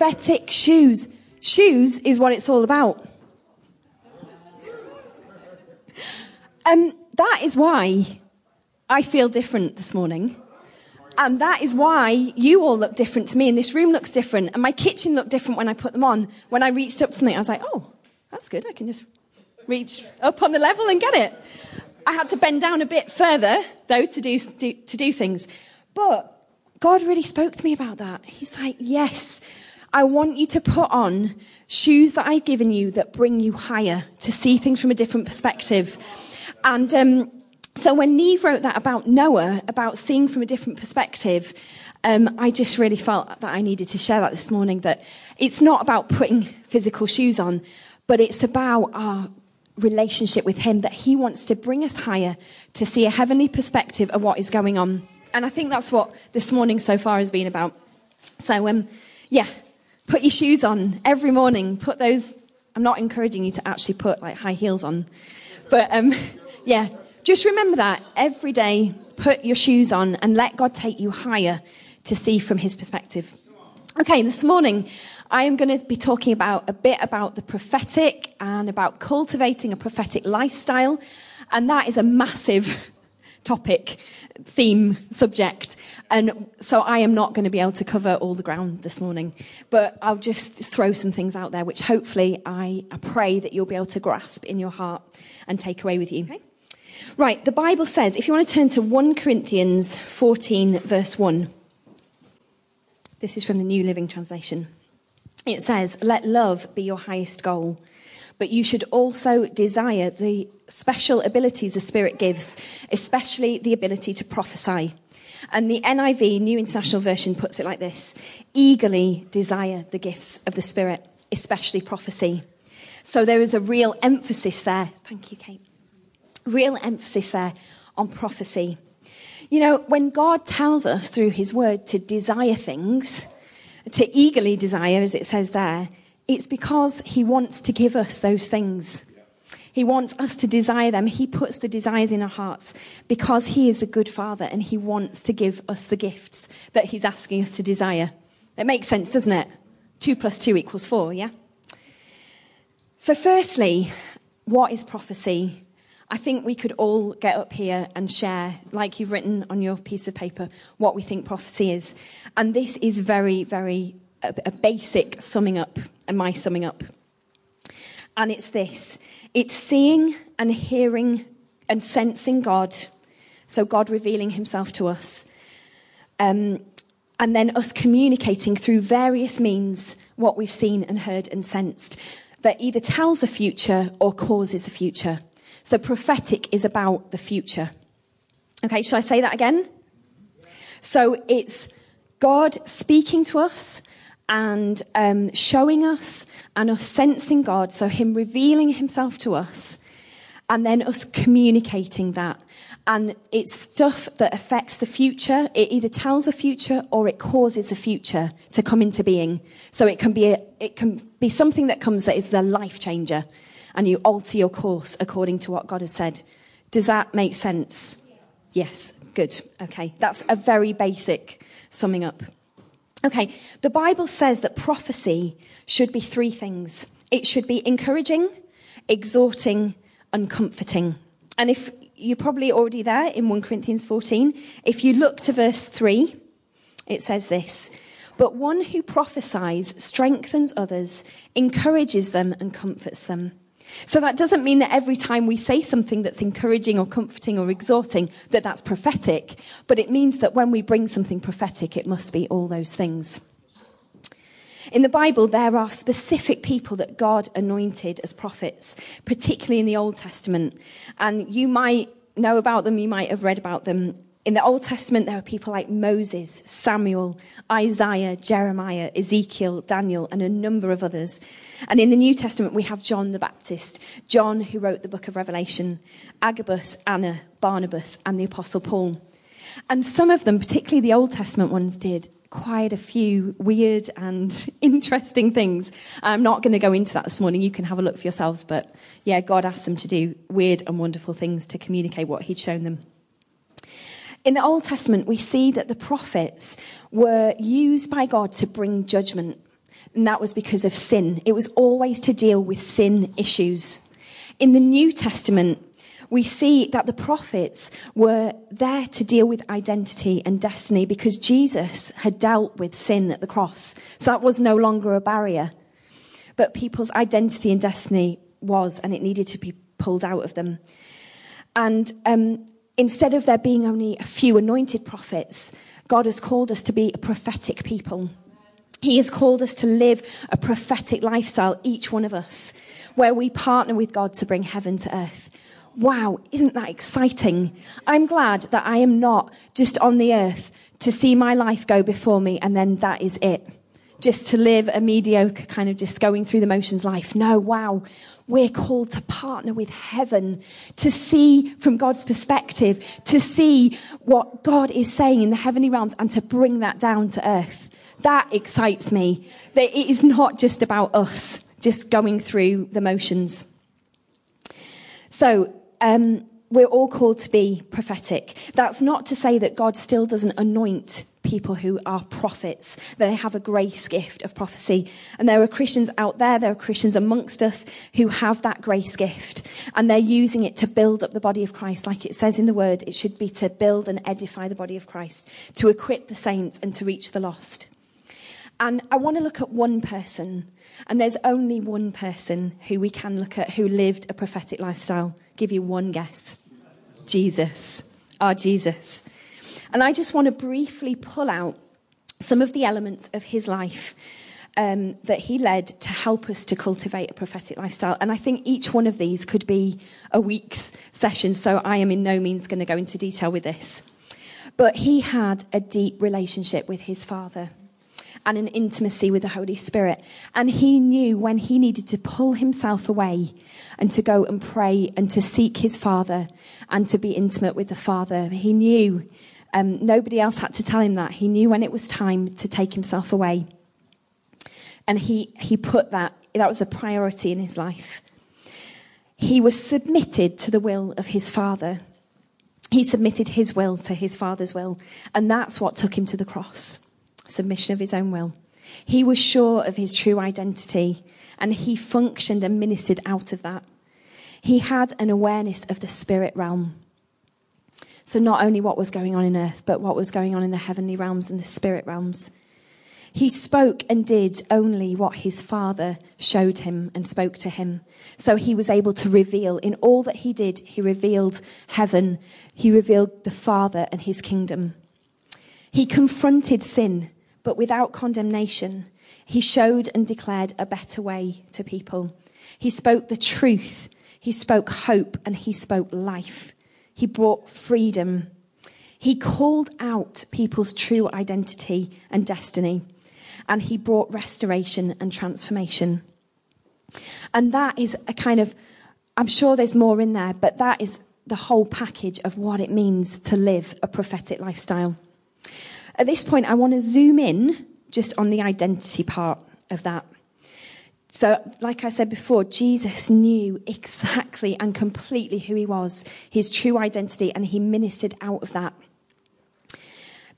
prophetic shoes. Shoes is what it's all about. Um, that is why I feel different this morning. And that is why you all look different to me, and this room looks different, and my kitchen looked different when I put them on. When I reached up to something, I was like, oh, that's good. I can just reach up on the level and get it. I had to bend down a bit further, though, to do, do, to do things. But God really spoke to me about that. He's like, yes, I want you to put on shoes that I've given you that bring you higher, to see things from a different perspective. And um, so when Neve wrote that about Noah, about seeing from a different perspective, um, I just really felt that I needed to share that this morning. That it's not about putting physical shoes on, but it's about our relationship with Him. That He wants to bring us higher to see a heavenly perspective of what is going on. And I think that's what this morning so far has been about. So, um, yeah, put your shoes on every morning. Put those. I'm not encouraging you to actually put like high heels on, but um, yeah, just remember that every day. Put your shoes on and let God take you higher to see from His perspective. Okay, this morning I am going to be talking about a bit about the prophetic and about cultivating a prophetic lifestyle, and that is a massive topic, theme, subject. And so I am not going to be able to cover all the ground this morning, but I'll just throw some things out there, which hopefully I, I pray that you'll be able to grasp in your heart and take away with you. Okay? Right, the Bible says, if you want to turn to 1 Corinthians 14, verse 1, this is from the New Living Translation. It says, Let love be your highest goal, but you should also desire the special abilities the Spirit gives, especially the ability to prophesy. And the NIV, New International Version, puts it like this eagerly desire the gifts of the Spirit, especially prophecy. So there is a real emphasis there. Thank you, Kate real emphasis there on prophecy. You know, when God tells us through his word to desire things, to eagerly desire, as it says there, it's because he wants to give us those things. He wants us to desire them. He puts the desires in our hearts because he is a good father and he wants to give us the gifts that he's asking us to desire. It makes sense, doesn't it? Two plus two equals four, yeah? So, firstly, what is prophecy? I think we could all get up here and share, like you've written on your piece of paper, what we think prophecy is. And this is very, very a, basic summing up, and my summing up. And it's this it's seeing and hearing and sensing God, so God revealing himself to us. Um, and then us communicating through various means what we've seen and heard and sensed that either tells a future or causes a future. So prophetic is about the future. Okay, shall I say that again? So it's God speaking to us and um, showing us and us sensing God, so Him revealing Himself to us, and then us communicating that. And it's stuff that affects the future. It either tells a future or it causes a future to come into being. So it can be a, it can be something that comes that is the life changer and you alter your course according to what God has said. Does that make sense? Yes, good. Okay, that's a very basic summing up. Okay, the Bible says that prophecy should be three things it should be encouraging, exhorting, and comforting. And if you're probably already there in 1 Corinthians 14, if you look to verse 3, it says this But one who prophesies strengthens others, encourages them, and comforts them. So that doesn't mean that every time we say something that's encouraging or comforting or exhorting, that that's prophetic. But it means that when we bring something prophetic, it must be all those things. In the Bible, there are specific people that God anointed as prophets, particularly in the Old Testament. And you might know about them, you might have read about them in the Old Testament, there are people like Moses, Samuel, Isaiah, Jeremiah, Ezekiel, Daniel, and a number of others. And in the New Testament, we have John the Baptist, John who wrote the book of Revelation, Agabus, Anna, Barnabas, and the Apostle Paul. And some of them, particularly the Old Testament ones, did quite a few weird and interesting things. I'm not going to go into that this morning. You can have a look for yourselves. But yeah, God asked them to do weird and wonderful things to communicate what He'd shown them. In the Old Testament, we see that the prophets were used by God to bring judgment. And that was because of sin. It was always to deal with sin issues. In the New Testament, we see that the prophets were there to deal with identity and destiny because Jesus had dealt with sin at the cross. So that was no longer a barrier. But people's identity and destiny was, and it needed to be pulled out of them. And um, instead of there being only a few anointed prophets, God has called us to be a prophetic people. He has called us to live a prophetic lifestyle, each one of us, where we partner with God to bring heaven to earth. Wow, isn't that exciting? I'm glad that I am not just on the earth to see my life go before me and then that is it. Just to live a mediocre kind of just going through the motions life. No, wow. We're called to partner with heaven, to see from God's perspective, to see what God is saying in the heavenly realms and to bring that down to earth. That excites me. That it is not just about us just going through the motions. So, um, we're all called to be prophetic. That's not to say that God still doesn't anoint people who are prophets. They have a grace gift of prophecy. And there are Christians out there, there are Christians amongst us who have that grace gift, and they're using it to build up the body of Christ. Like it says in the word, it should be to build and edify the body of Christ, to equip the saints and to reach the lost. And I want to look at one person, and there's only one person who we can look at who lived a prophetic lifestyle give you one guess Jesus, our Jesus. And I just want to briefly pull out some of the elements of his life um, that he led to help us to cultivate a prophetic lifestyle. And I think each one of these could be a week's session, so I am in no means going to go into detail with this. But he had a deep relationship with his father and an intimacy with the Holy Spirit. And he knew when he needed to pull himself away and to go and pray and to seek his Father and to be intimate with the Father. He knew um, nobody else had to tell him that. He knew when it was time to take himself away. And he, he put that, that was a priority in his life. He was submitted to the will of his Father. He submitted his will to his Father's will. And that's what took him to the cross submission of his own will. He was sure of his true identity and he functioned and ministered out of that. He had an awareness of the spirit realm. So, not only what was going on in earth, but what was going on in the heavenly realms and the spirit realms. He spoke and did only what his father showed him and spoke to him. So he was able to reveal in all that he did, he revealed heaven, he revealed the father and his kingdom. He confronted sin but without condemnation. He showed and declared a better way to people. He spoke the truth, he spoke hope, and he spoke life. He brought freedom. He called out people's true identity and destiny, and he brought restoration and transformation. And that is a kind of, I'm sure there's more in there, but that is the whole package of what it means to live a prophetic lifestyle. At this point, I want to zoom in just on the identity part of that. So, like I said before, Jesus knew exactly and completely who he was, his true identity, and he ministered out of that.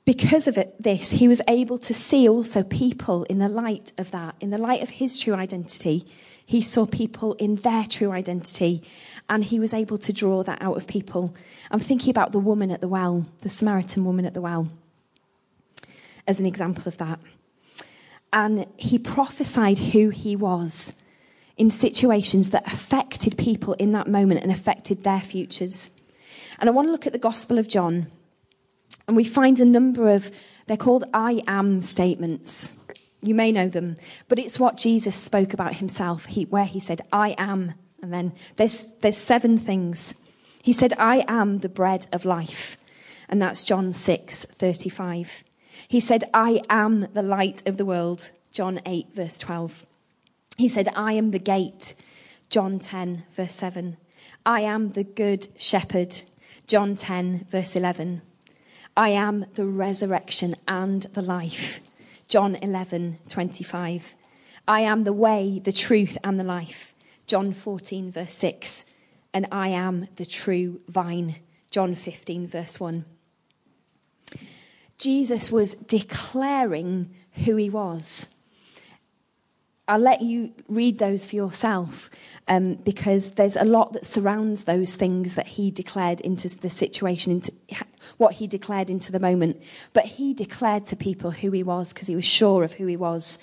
Because of it, this, he was able to see also people in the light of that, in the light of his true identity. He saw people in their true identity, and he was able to draw that out of people. I'm thinking about the woman at the well, the Samaritan woman at the well as an example of that. And he prophesied who he was in situations that affected people in that moment and affected their futures. And I want to look at the Gospel of John. And we find a number of, they're called I am statements. You may know them, but it's what Jesus spoke about himself, he, where he said, I am. And then there's, there's seven things. He said, I am the bread of life. And that's John 6 35. He said, I am the light of the world. John 8, verse 12. He said, I am the gate. John 10, verse 7. I am the good shepherd. John 10, verse 11. I am the resurrection and the life. John 11, 25. I am the way, the truth, and the life. John 14, verse 6. And I am the true vine. John 15, verse 1. Jesus was declaring who he was. I'll let you read those for yourself um, because there's a lot that surrounds those things that he declared into the situation, into what he declared into the moment. But he declared to people who he was because he was sure of who he was.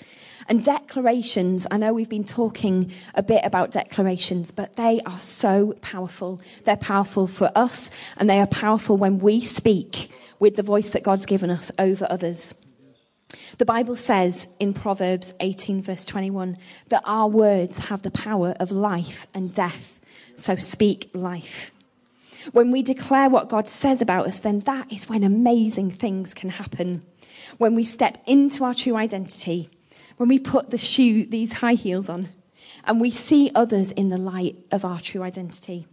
And declarations, I know we've been talking a bit about declarations, but they are so powerful. They're powerful for us, and they are powerful when we speak with the voice that God's given us over others. The Bible says in Proverbs 18, verse 21, that our words have the power of life and death. So speak life. When we declare what God says about us, then that is when amazing things can happen. When we step into our true identity, when we put the shoe, these high heels on, and we see others in the light of our true identity.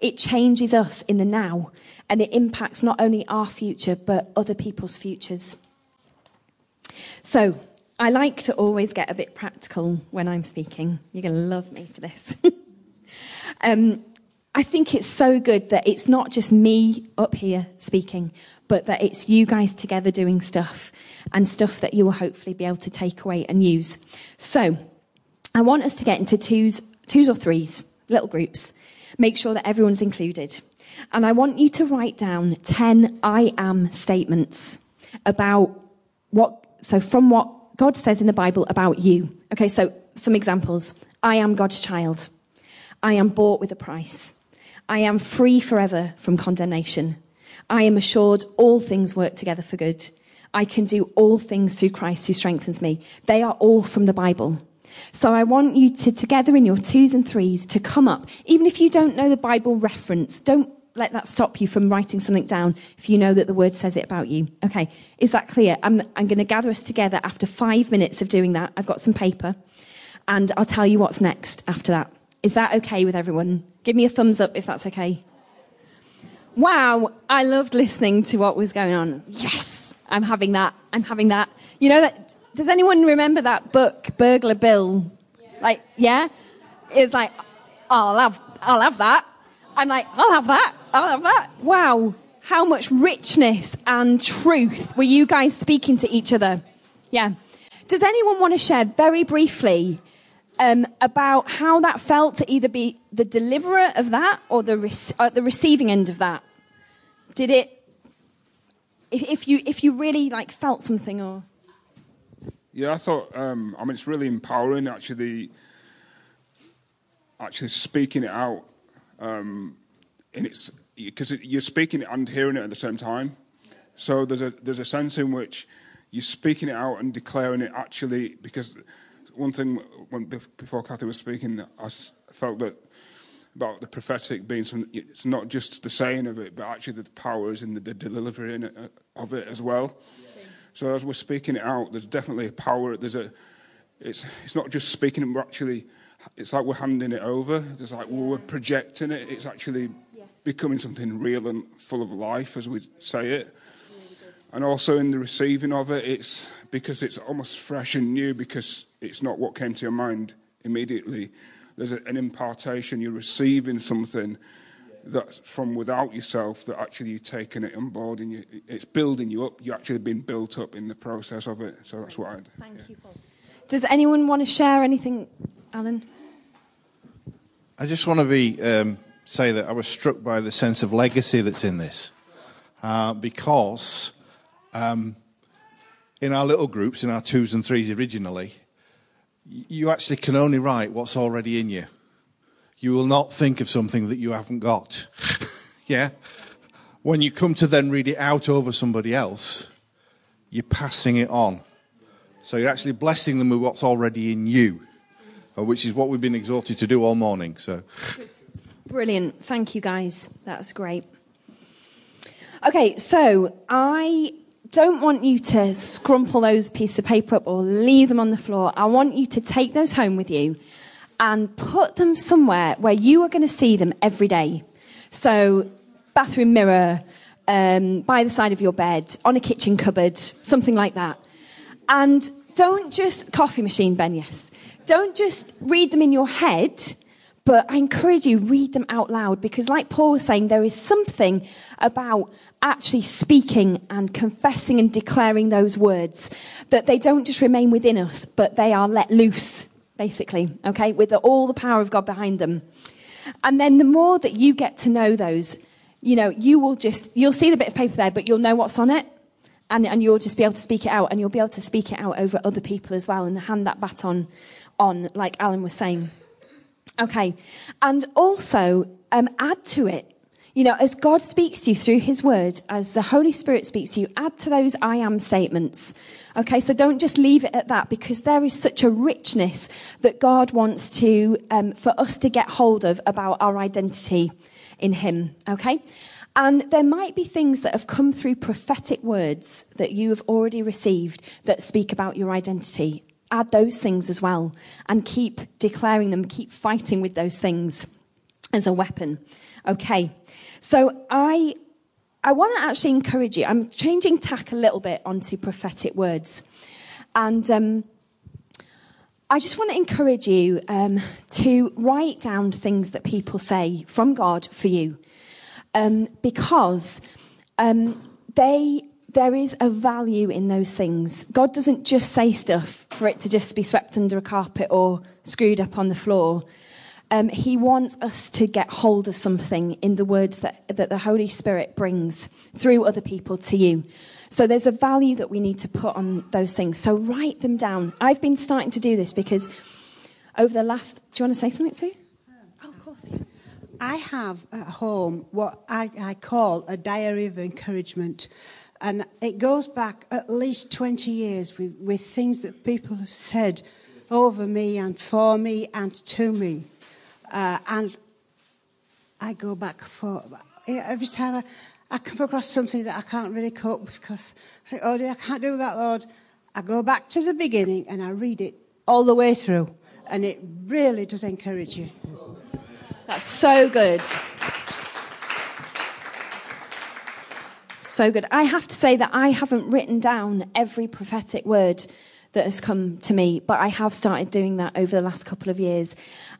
It changes us in the now, and it impacts not only our future, but other people's futures. So, I like to always get a bit practical when I'm speaking. You're going to love me for this. um, I think it's so good that it's not just me up here speaking, but that it's you guys together doing stuff and stuff that you will hopefully be able to take away and use. So, I want us to get into twos, twos or threes, little groups. Make sure that everyone's included. And I want you to write down 10 I am statements about what so, from what God says in the Bible about you. Okay, so some examples. I am God's child. I am bought with a price. I am free forever from condemnation. I am assured all things work together for good. I can do all things through Christ who strengthens me. They are all from the Bible. So I want you to, together in your twos and threes, to come up. Even if you don't know the Bible reference, don't let that stop you from writing something down if you know that the word says it about you. Okay, is that clear? I'm, I'm going to gather us together after five minutes of doing that. I've got some paper, and I'll tell you what's next after that. Is that okay with everyone? Give me a thumbs up if that's okay. Wow, I loved listening to what was going on. Yes, I'm having that. I'm having that. You know that? Does anyone remember that book, Burglar Bill? Like, yeah, it's like, I'll have, I'll have that. I'm like, I'll have that. I'll have that. Wow. How much richness and truth were you guys speaking to each other? Yeah. Does anyone want to share very briefly um, about how that felt to either be the deliverer of that or the, re- uh, the receiving end of that? Did it, if, if, you, if you really like felt something or? Yeah, I thought, um, I mean, it's really empowering actually, actually speaking it out um, and it's because it, you're speaking it and hearing it at the same time. So there's a there's a sense in which you're speaking it out and declaring it actually. Because one thing when before Kathy was speaking, I felt that about the prophetic being some. It's not just the saying of it, but actually the power is in the, the delivery of it as well. So as we're speaking it out, there's definitely a power. There's a. It's it's not just speaking; we're actually it's like we're handing it over. It's like we're projecting it. It's actually yes. becoming something real and full of life, as we say it. and also in the receiving of it, it's because it's almost fresh and new because it's not what came to your mind immediately. There's a, an impartation. You're receiving something that's from without yourself that actually you're taking it on board and you, it's building you up. You're actually being built up in the process of it. So that's what I. Thank yeah. you, Paul. Does anyone want to share anything, Alan? I just want to be um, say that I was struck by the sense of legacy that's in this, uh, because um, in our little groups, in our twos and threes originally, you actually can only write what's already in you. You will not think of something that you haven't got. yeah? When you come to then read it out over somebody else, you're passing it on. So you're actually blessing them with what's already in you. Uh, which is what we've been exhorted to do all morning. So, brilliant. Thank you, guys. That's great. Okay, so I don't want you to scrumple those pieces of paper up or leave them on the floor. I want you to take those home with you and put them somewhere where you are going to see them every day. So, bathroom mirror, um, by the side of your bed, on a kitchen cupboard, something like that. And don't just coffee machine, Ben, yes. Don't just read them in your head, but I encourage you, read them out loud because, like Paul was saying, there is something about actually speaking and confessing and declaring those words that they don't just remain within us, but they are let loose basically, okay, with the, all the power of God behind them. And then the more that you get to know those, you know, you will just, you'll see the bit of paper there, but you'll know what's on it. And, and you'll just be able to speak it out, and you'll be able to speak it out over other people as well and hand that baton on, like Alan was saying. Okay. And also, um, add to it. You know, as God speaks to you through His Word, as the Holy Spirit speaks to you, add to those I am statements. Okay, so don't just leave it at that because there is such a richness that God wants to, um, for us to get hold of about our identity in Him. Okay? And there might be things that have come through prophetic words that you have already received that speak about your identity add those things as well and keep declaring them, keep fighting with those things as a weapon. Okay. So I, I want to actually encourage you. I'm changing tack a little bit onto prophetic words. And, um, I just want to encourage you um, to write down things that people say from God for you, um, because um, they there is a value in those things. God doesn't just say stuff for it to just be swept under a carpet or screwed up on the floor. Um, he wants us to get hold of something in the words that, that the Holy Spirit brings through other people to you. So there's a value that we need to put on those things. So write them down. I've been starting to do this because over the last. Do you want to say something, Sue? Oh, of course. I have at home what I, I call a diary of encouragement. And it goes back at least 20 years with, with things that people have said over me and for me and to me. Uh, and I go back for every time I, I come across something that I can't really cope with because I think, oh, dear, I can't do that, Lord. I go back to the beginning and I read it all the way through. And it really does encourage you. That's so good. So good. I have to say that I haven't written down every prophetic word that has come to me, but I have started doing that over the last couple of years.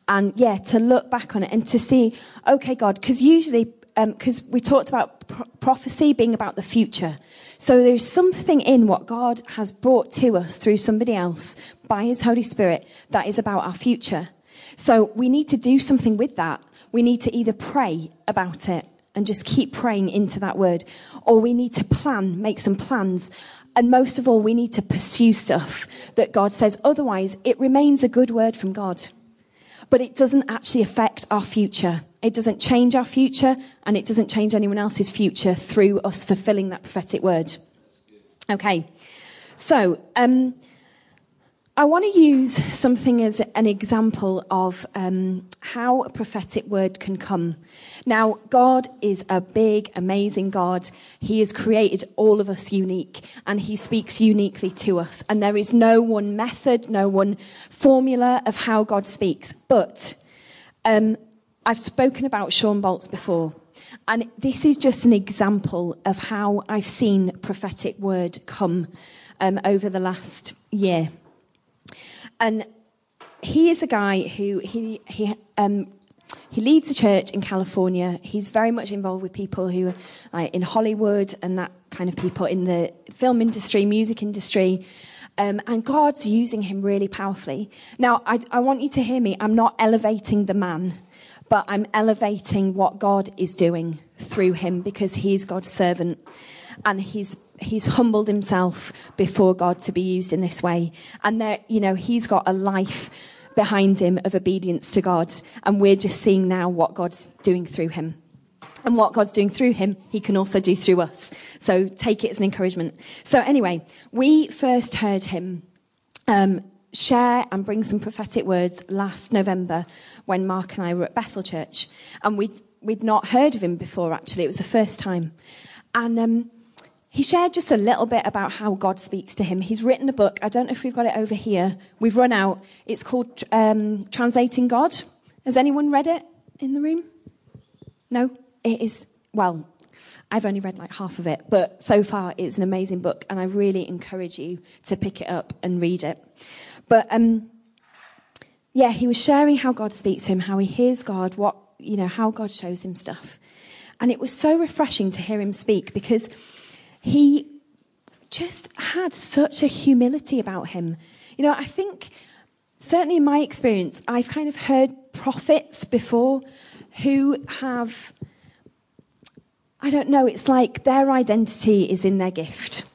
And yeah, to look back on it and to see, okay, God, because usually, because um, we talked about pro- prophecy being about the future. So there's something in what God has brought to us through somebody else by His Holy Spirit that is about our future. So we need to do something with that. We need to either pray about it and just keep praying into that word. Or we need to plan, make some plans. And most of all, we need to pursue stuff that God says. Otherwise, it remains a good word from God. But it doesn't actually affect our future. It doesn't change our future and it doesn't change anyone else's future through us fulfilling that prophetic word. Okay. So, um, I want to use something as an example of um, how a prophetic word can come. Now, God is a big, amazing God. He has created all of us unique, and He speaks uniquely to us. And there is no one method, no one formula of how God speaks. But um, I've spoken about Shawn Bolz before. And this is just an example of how I've seen prophetic word come um, over the last year. And he is a guy who he he um, he leads a church in California. He's very much involved with people who are like, in Hollywood and that kind of people in the film industry, music industry. Um, and God's using him really powerfully. Now, I, I want you to hear me. I'm not elevating the man, but I'm elevating what God is doing through him because he's God's servant and he's he's humbled himself before God to be used in this way. And there, you know, he's got a life behind him of obedience to God. And we're just seeing now what God's doing through him. And what God's doing through him, he can also do through us. So take it as an encouragement. So anyway, we first heard him um, share and bring some prophetic words last November when Mark and I were at Bethel Church. And we'd, we'd not heard of him before, actually. It was the first time. And um, he shared just a little bit about how God speaks to him. He's written a book. I don't know if we've got it over here. We've run out. It's called um, Translating God. Has anyone read it in the room? No? It is, well, I've only read like half of it, but so far it's an amazing book, and I really encourage you to pick it up and read it. But um, yeah, he was sharing how God speaks to him, how he hears God, what you know, how God shows him stuff, and it was so refreshing to hear him speak because he just had such a humility about him. You know, I think certainly in my experience, I've kind of heard prophets before who have, I don't know, it's like their identity is in their gift.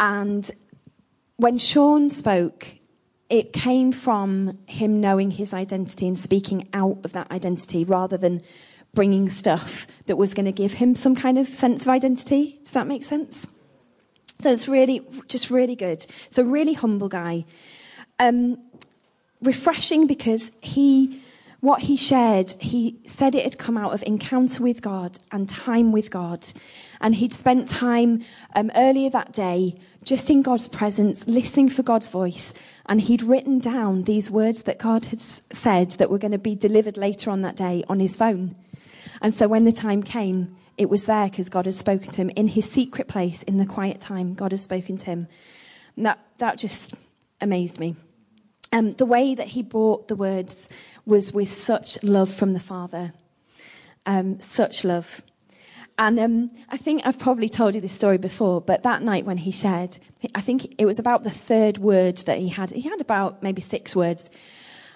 And when Shawn spoke, it came from him knowing his identity and speaking out of that identity rather than bringing stuff that was going to give him some kind of sense of identity. Does that make sense? So it's really, just really good. It's a really humble guy. Um, refreshing because he, what he shared, he said it had come out of encounter with God and time with God. And he'd spent time um, earlier that day just in God's presence, listening for God's voice. And he'd written down these words that God had said that were going to be delivered later on that day on his phone. And so when the time came, it was there because God had spoken to him in his secret place, in the quiet time. God had spoken to him. And that, that just amazed me. Um, the way that he brought the words was with such love from the Father. Um, such love. And um, I think I've probably told you this story before, but that night when he shared, I think it was about the third word that he had. He had about maybe six words.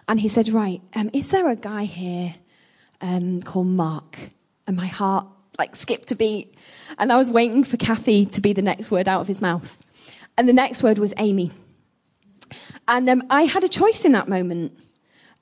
And he said, Right, um, is there a guy here um, called Mark? And my heart like skipped a beat. And I was waiting for Kathy to be the next word out of his mouth. And the next word was Amy. And um, I had a choice in that moment.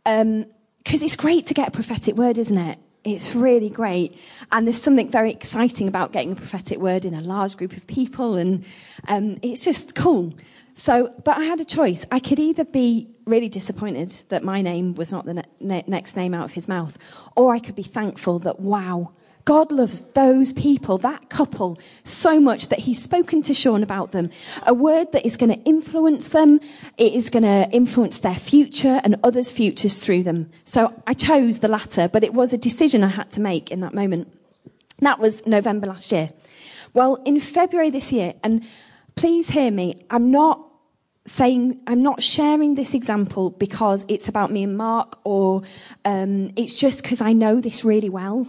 Because um, it's great to get a prophetic word, isn't it? It's really great. And there's something very exciting about getting a prophetic word in a large group of people. And um, it's just cool. So, but I had a choice. I could either be really disappointed that my name was not the ne- next name out of his mouth, or I could be thankful that, wow, God loves those people, that couple, so much that He's spoken to Shawn about them. A word that is going to influence them. It is going to influence their future and others' futures through them. So I chose the latter, but it was a decision I had to make in that moment. That was November last year. Well, in February this year, and please hear me, I'm not saying I'm not sharing this example because it's about me and Mark, or um, it's just because I know this really well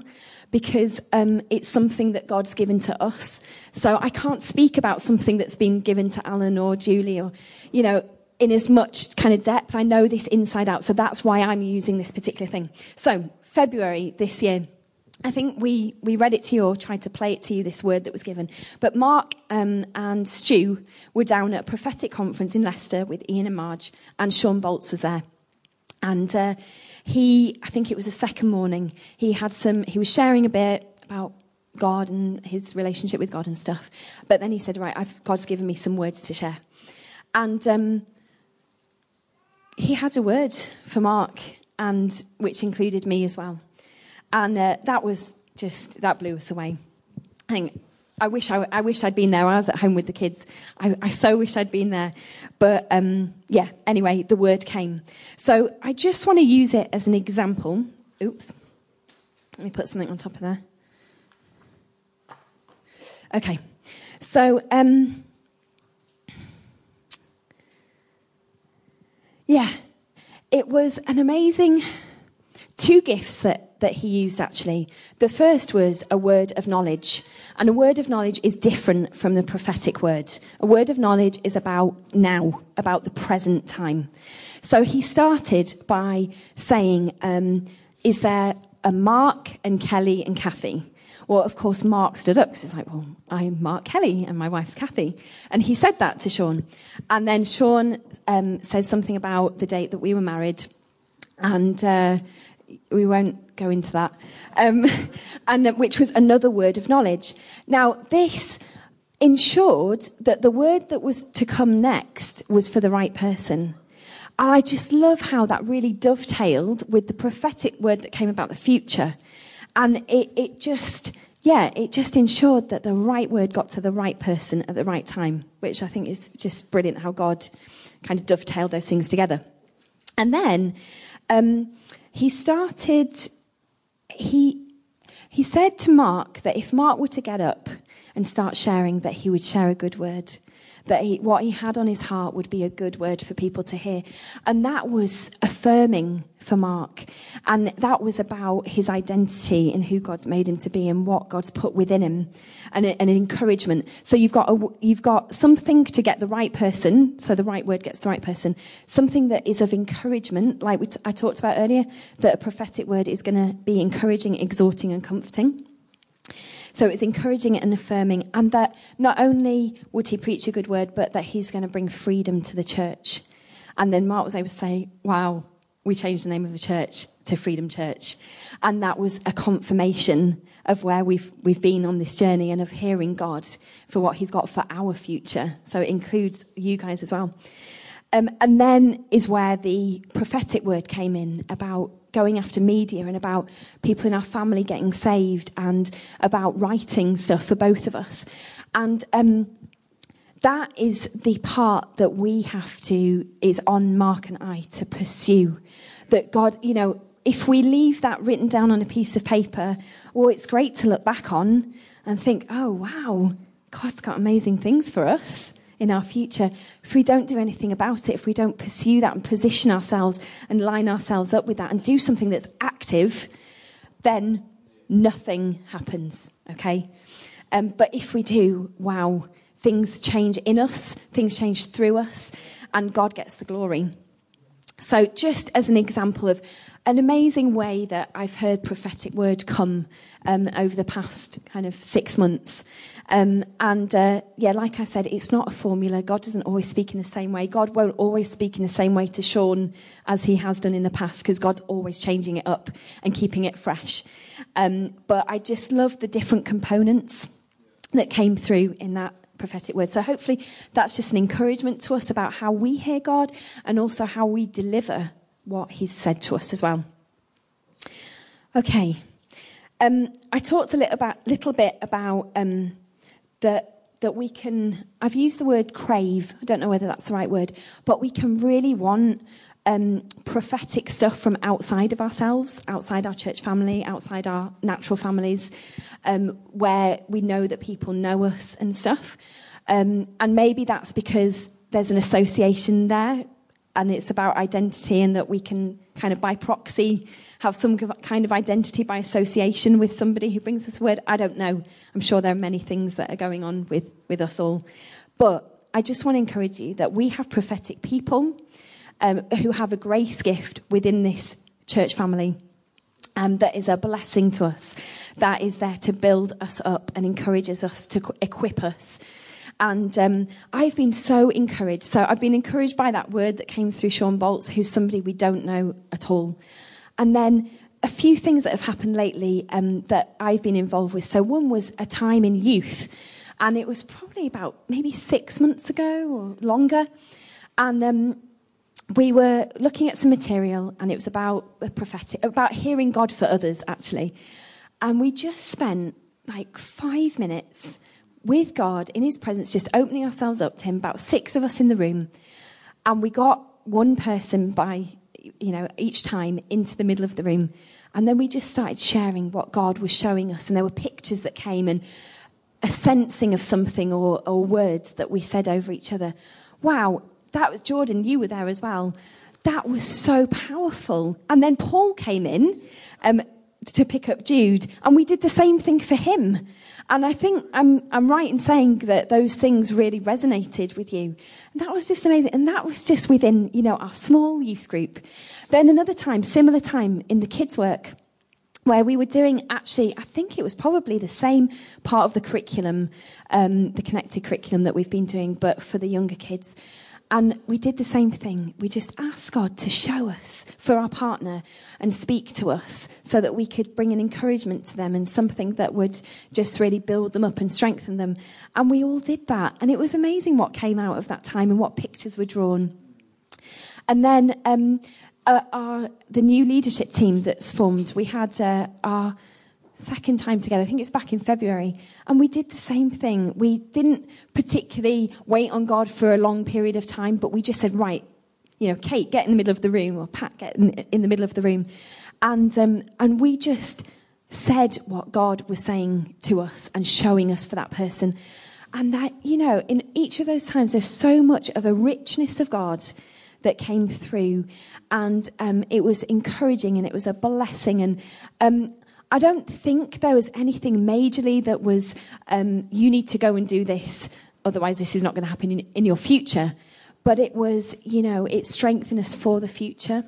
because um, it's something that God's given to us. So I can't speak about something that's been given to Alan or Julie or, you know, in as much kind of depth. I know this inside out. So that's why I'm using this particular thing. So February this year. I think we, we read it to you or tried to play it to you, this word that was given. But Mark um, and Stu were down at a prophetic conference in Leicester with Ian and Marge, and Shawn Bolz was there. And uh, he, I think it was the second morning, he had some, he was sharing a bit about God and his relationship with God and stuff. But then he said, right, I've, God's given me some words to share. And um, he had a word for Mark, and which included me as well. And uh, that was just, that blew us away. I think I wish I, I, wish I'd been there. I was at home with the kids. I, I so wish I'd been there. But um, yeah, anyway, the word came. So I just want to use it as an example. Oops. Let me put something on top of there. Okay. So, um, yeah, it was an amazing two gifts that that he used actually. The first was a word of knowledge. And a word of knowledge is different from the prophetic word. A word of knowledge is about now, about the present time. So he started by saying, um, Is there a Mark and Kelly and Kathy? Well, of course, Mark stood up because he's like, Well, I'm Mark Kelly and my wife's Kathy. And he said that to Shawn. And then Shawn um, says something about the date that we were married. And uh, we won't go into that, um, and which was another word of knowledge. Now, this ensured that the word that was to come next was for the right person. And I just love how that really dovetailed with the prophetic word that came about the future. And it, it just, yeah, it just ensured that the right word got to the right person at the right time, which I think is just brilliant how God kind of dovetailed those things together. And then um, he started, he, he said to Mark that if Mark were to get up and start sharing, that he would share a good word. That he, what he had on his heart would be a good word for people to hear. And that was affirming for Mark. And that was about his identity and who God's made him to be and what God's put within him and, a, and an encouragement. So you've got, a, you've got something to get the right person. So the right word gets the right person. Something that is of encouragement, like t- I talked about earlier, that a prophetic word is going to be encouraging, exhorting and comforting. So it's encouraging and affirming, and that not only would he preach a good word, but that he's going to bring freedom to the church. And then Mark was able to say, Wow, we changed the name of the church to Freedom Church. And that was a confirmation of where we've, we've been on this journey and of hearing God for what he's got for our future. So it includes you guys as well. Um, and then is where the prophetic word came in about going after media and about people in our family getting saved and about writing stuff for both of us. And um, that is the part that we have to, is on Mark and I to pursue. That God, you know, if we leave that written down on a piece of paper, well, it's great to look back on and think, oh, wow, God's got amazing things for us in our future. If we don't do anything about it, if we don't pursue that and position ourselves and line ourselves up with that and do something that's active, then nothing happens, okay? Um, but if we do, wow, things change in us, things change through us, and God gets the glory. So, just as an example of an amazing way that I've heard prophetic word come um, over the past kind of six months. Um, and uh, yeah, like I said, it's not a formula. God doesn't always speak in the same way. God won't always speak in the same way to Shawn as he has done in the past because God's always changing it up and keeping it fresh. Um, but I just love the different components that came through in that prophetic word. So hopefully that's just an encouragement to us about how we hear God and also how we deliver what he's said to us as well. Okay. Um, I talked a little, about, little bit about um, that that we can. I've used the word crave. I don't know whether that's the right word, but we can really want um, prophetic stuff from outside of ourselves, outside our church family, outside our natural families, um, where we know that people know us and stuff. Um, and maybe that's because there's an association there and it's about identity and that we can kind of by proxy have some kind of identity by association with somebody who brings a word. I don't know. I'm sure there are many things that are going on with, with us all. But I just want to encourage you that we have prophetic people um, who have a grace gift within this church family. Um, that is a blessing to us, that is there to build us up and encourages us to equip us. And um, I've been so encouraged. So I've been encouraged by that word that came through Shawn Bolz, who's somebody we don't know at all. And then a few things that have happened lately um, that I've been involved with. So one was a time in youth, and it was probably about maybe six months ago or longer. And um, we were looking at some material, and it was about the prophetic, about hearing God for others, actually. And we just spent like five minutes with God in His presence, just opening ourselves up to Him. About six of us in the room, and we got one person by, you know, each time into the middle of the room, and then we just started sharing what God was showing us, and there were pictures that came and a sensing of something or, or words that we said over each other. Wow, that was Jordan, you were there as well. That was so powerful. And then Paul came in um, to pick up Jude, and we did the same thing for him. And I think I'm, I'm right in saying that those things really resonated with you. And that was just amazing. And that was just within, you know, our small youth group. Then another time, similar time in the kids' work, where we were doing actually, I think it was probably the same part of the curriculum, um, the connected curriculum that we've been doing, but for the younger kids. And we did the same thing. We just asked God to show us for our partner and speak to us so that we could bring an encouragement to them and something that would just really build them up and strengthen them. And we all did that. And it was amazing what came out of that time and what pictures were drawn. And then um, uh, our, the new leadership team that's formed, we had uh, our second time together. I think it was back in February. And we did the same thing. We didn't particularly wait on God for a long period of time, but we just said, right, you know, Kate, get in the middle of the room, or Pat, get in, in the middle of the room. And, um, and we just said what God was saying to us and showing us for that person. And that, you know, in each of those times, there's so much of a richness of God that came through. And um, it was encouraging and it was a blessing. And um, I don't think there was anything majorly that was, um, you need to go and do this, otherwise, this is not going to happen in, in your future. But it was, you know, it strengthened us for the future.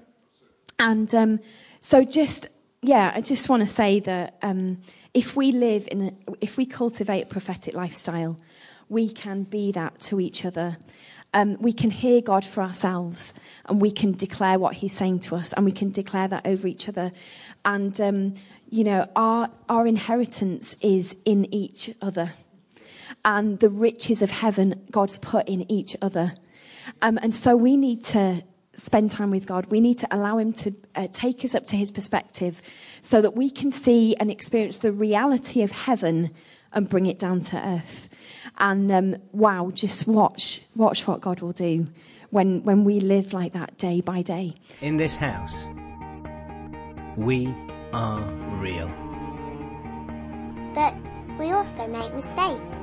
And um, so, just, yeah, I just want to say that um, if we live in, a, if we cultivate a prophetic lifestyle, we can be that to each other. Um, we can hear God for ourselves and we can declare what He's saying to us and we can declare that over each other. And, um, you know, our, our inheritance is in each other. And the riches of heaven God's put in each other. Um, and so we need to spend time with God. We need to allow Him to uh, take us up to His perspective so that we can see and experience the reality of heaven and bring it down to earth. And um, wow, just watch, watch what God will do when, when we live like that day by day. In this house, we are real. But we also make mistakes.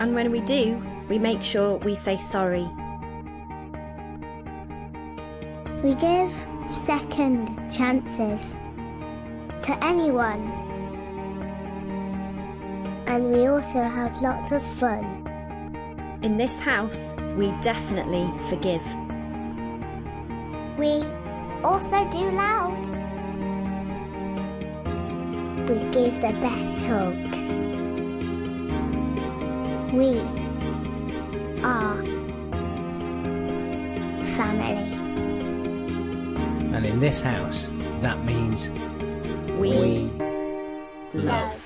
And when we do, we make sure we say sorry. We give second chances to anyone. And we also have lots of fun. In this house, we definitely forgive. We also do loud. We give the best hugs. We are family. And in this house, that means We, love.